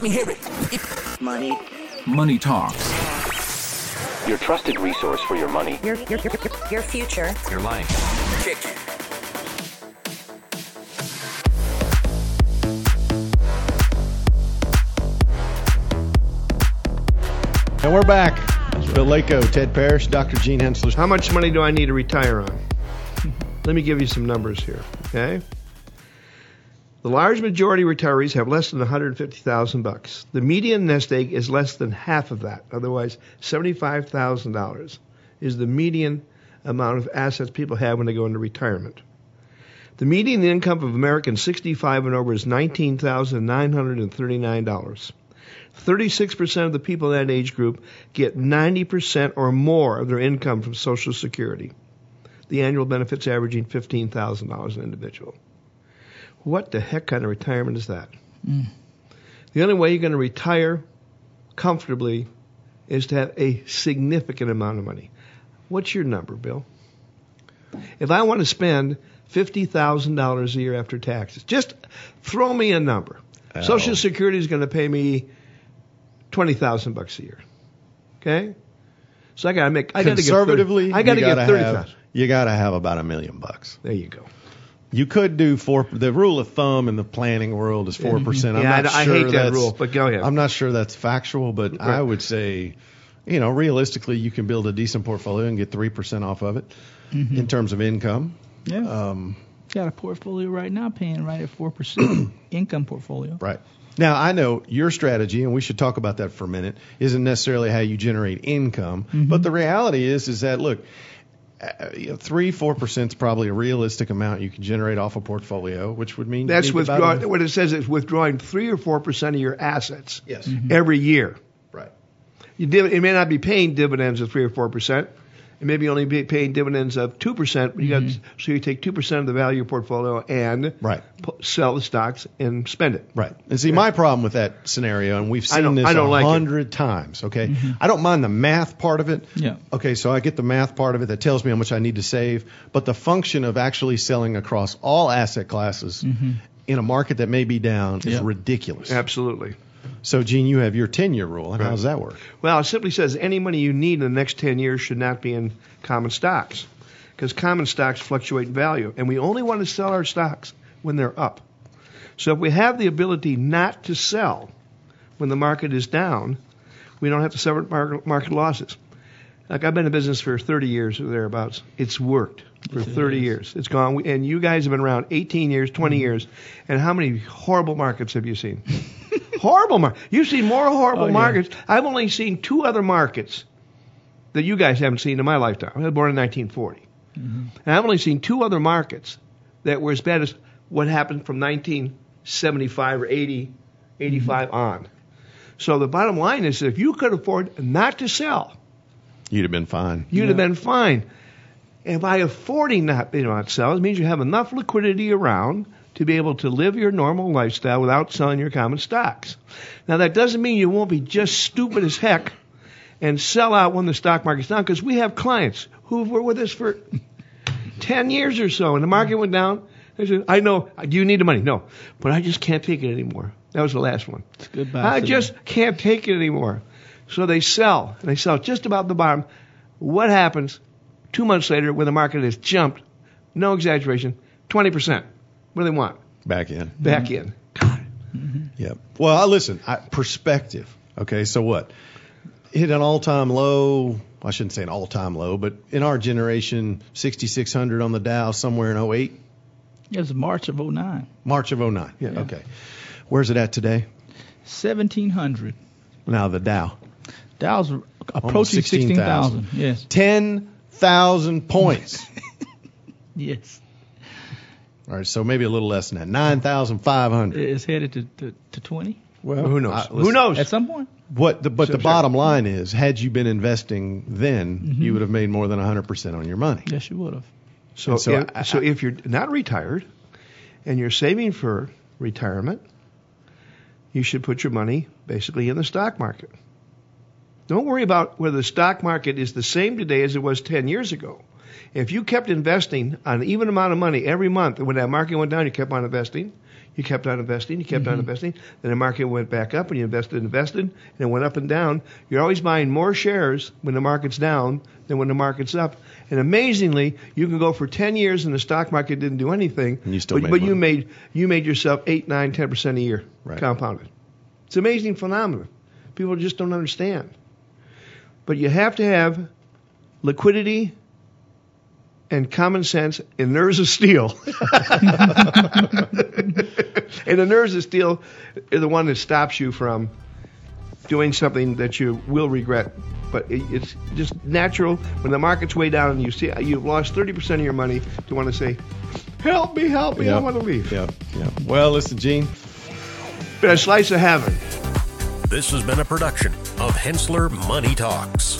Let me hear it. Money. Money Talks. Your trusted resource for your money. Your, your, your, your future. Your life. Kick. And we're back. Bill Lako, Ted Parrish, Dr. Gene Henssler. How much money do I need to retire on? Let me give you some numbers here, okay? The large majority of retirees have less than 150,000 bucks. The median nest egg is less than half of that. Otherwise, $75,000 is the median amount of assets people have when they go into retirement. The median income of Americans 65 and over is $19,939. 36% of the people in that age group get 90% or more of their income from Social Security. The annual benefits averaging $15,000 an individual. What the heck kind of retirement is that? Mm. The only way you're going to retire comfortably is to have a significant amount of money. What's your number, Bill? If I want to spend $50,000 a year after taxes, just throw me a number. Oh. Social Security is going to pay me 20,000 bucks a year. Okay? So I got to make I got to get 30 Conservatively, I got to get gotta 30,000. You got to have about a million bucks. There you go. You could do four. The rule of thumb in the planning world is four percent. I'm Yeah, I- not I hate that rule, but go ahead. I'm not sure that's factual, but I would say, you know, realistically, you can build a decent portfolio and get three percent off of it in terms of income. Yeah. Um, Got a portfolio right now paying right at 4% income portfolio. Right. Now, I know your strategy, and we should talk about that for a minute, isn't necessarily how you generate income. Mm-hmm. But the reality is, is that, look, you know, three, four percent is probably a realistic amount you can generate off a portfolio, which would mean That's need about withdrawing. a- What it says is withdrawing three or four percent of your assets Yes. Mm-hmm. every year. Right. You div- it may not be paying dividends of three or four percent. It may be only be paying dividends of two percent. You got mm-hmm. so you take two percent of the value of your portfolio and Right. pu- sell the stocks and spend it. Right. And see, my problem with that scenario, and we've seen this a like it. hundred times. Okay. Mm-hmm. I don't mind the math part of it. Yeah. Okay. So I get the math part of it that tells me how much I need to save, but the function of actually selling across all asset classes mm-hmm. in a market that may be down is Yeah. ridiculous. Absolutely. So, Gene, you have your 10 year rule, and how does that work? Well, it simply says any money you need in the next 10 years should not be in common stocks because common stocks fluctuate in value, and we only want to sell our stocks when they're up. So if we have the ability not to sell when the market is down, we don't have to suffer market, market losses. Like I've been in business for 30 years or thereabouts. It's worked for 30 years. It's gone. And you guys have been around 18 years, 20 Mm-hmm. years. And how many horrible markets have you seen? Horrible markets. You've seen more horrible Oh, yeah. markets. I've only seen two other markets that you guys haven't seen in my lifetime. I was born in 1940. Mm-hmm. And I've only seen two other markets that were as bad as what happened from 1975 or 80, 85 Mm-hmm. on. So the bottom line is if you could afford not to sell, You'd have been fine. you'd have been fine. And by affording not you know, not sell, it means you have enough liquidity around to be able to live your normal lifestyle without selling your common stocks. Now that doesn't mean you won't be just stupid as heck and sell out when the stock market's down because we have clients who were with us for 10 years or so and the market went down. They said, I know, do you need the money? No, but I just can't take it anymore. That was the last one. It's Goodbye. I just can't take it anymore. So they sell, and they sell just about the bottom. What happens two months later when the market has jumped? No exaggeration, 20%. What do they want? Back in. Back in. God. Mm-hmm. Yep. Well, I listen, I, perspective. Okay, so what? Hit an all time low. I shouldn't say an all time low, but in our generation, 6,600 on the Dow somewhere in 08, It was March of 09. March of 09. Yeah. Okay. Where's it at today? 1700. Now the Dow. Dow's approaching 16,000. 16,000. Yes. 10,000 points. Yes. All right, so maybe a little less than that. 9,500. It's headed to, to, to 20 Well, Who knows? I- Who knows? at some point. What the, but Sure, the sure. bottom line is, had you been investing then, mm-hmm. you would have made more than 100% on your money. Yes, you would have. So, And so if, I- so if you're not retired and you're saving for retirement, you should put your money basically in the stock market. Don't worry about whether the stock market is the same today as it was 10 years ago. If you kept investing an even amount of money every month, when that market went down, you kept on investing. You kept on investing. You kept on mm-hmm. investing. Then the market went back up, and you invested, and invested, and it went up and down. You're always buying more shares when the market's down than when the market's up. And amazingly, you can go for 10 years and the stock market didn't do anything, And you still but, made but you made you made yourself eight, nine, ten percent a year Right. compounded. It's an amazing phenomenon. People just don't understand. But you have to have liquidity and common sense and nerves of steel. and the nerves of steel are the one that stops you from doing something that you will regret. But it's just natural when the market's way down and you see you've lost 30% of your money to want to say, "Help me, help me, I want to leave." Yeah, yeah. Well, listen, Gene. Been a slice of heaven. This has been a production of Henssler Money Talks.